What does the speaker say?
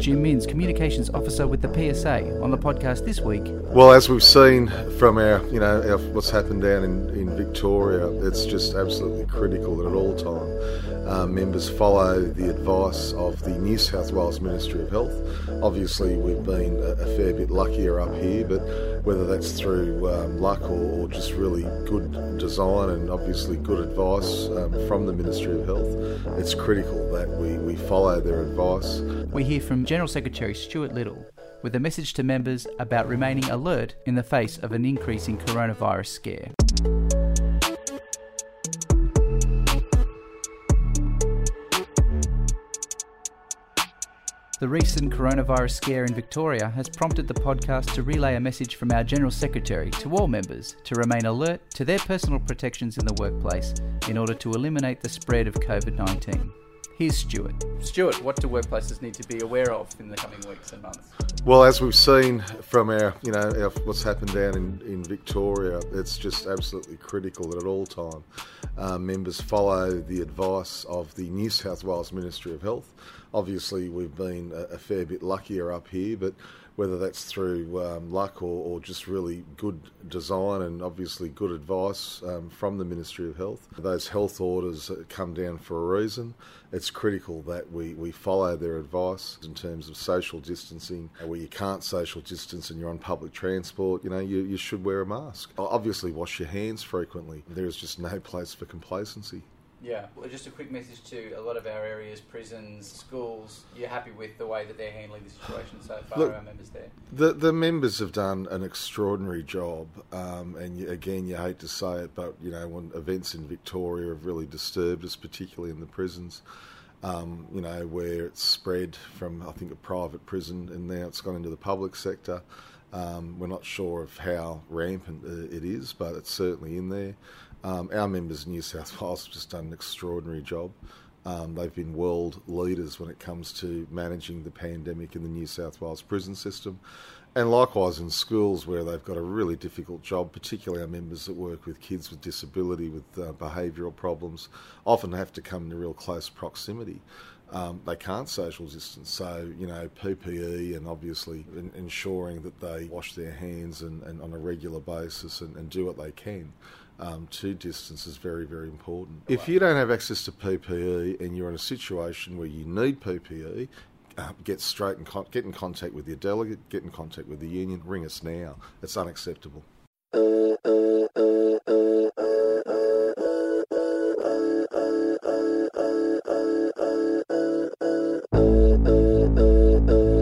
Jim Minns, Communications Officer with the PSA. On the podcast this week, Well, as we've seen from our, you know, our, what's happened down in, in Victoria, it's just absolutely critical that at all time uh, members follow the advice of the New South Wales Ministry of Health. Obviously, we've been a, a fair bit luckier up here, but whether that's through um, luck or, or just really good design and obviously good advice um, from the Ministry of Health, it's critical that we, we follow their advice. we hear from General Secretary Stuart Little with a message to members about remaining alert in the face of an increasing coronavirus scare. The recent coronavirus scare in Victoria has prompted the podcast to relay a message from our General Secretary to all members to remain alert to their personal protections in the workplace in order to eliminate the spread of COVID 19. Here's Stuart. Stuart, what do workplaces need to be aware of in the coming weeks and months? Well, as we've seen from our, you know, our, what's happened down in, in Victoria, it's just absolutely critical that at all time uh, members follow the advice of the New South Wales Ministry of Health. Obviously, we've been a, a fair bit luckier up here, but whether that's through um, luck or, or just really good design and obviously good advice um, from the Ministry of Health. Those health orders come down for a reason. It's critical that we, we follow their advice in terms of social distancing. Where you can't social distance and you're on public transport, you know, you, you should wear a mask. Obviously, wash your hands frequently. There is just no place for complacency. Yeah, well, just a quick message to a lot of our areas, prisons, schools. You're happy with the way that they're handling the situation so far, Look- our members there? The the members have done an extraordinary job, um, and you, again, you hate to say it, but you know when events in Victoria have really disturbed us, particularly in the prisons. Um, you know where it's spread from I think a private prison, and now it's gone into the public sector. Um, we're not sure of how rampant uh, it is, but it's certainly in there. Um, our members in New South Wales have just done an extraordinary job. Um, they've been world leaders when it comes to managing the pandemic in the New South Wales prison system. And likewise in schools where they've got a really difficult job, particularly our members that work with kids with disability, with uh, behavioural problems, often have to come into real close proximity. Um, they can't social distance, so you know PPE and obviously in, ensuring that they wash their hands and, and on a regular basis and, and do what they can um, to distance is very, very important. If you don't have access to PPE and you're in a situation where you need PPE, uh, get straight and con- get in contact with your delegate, get in contact with the union, ring us now. It's unacceptable.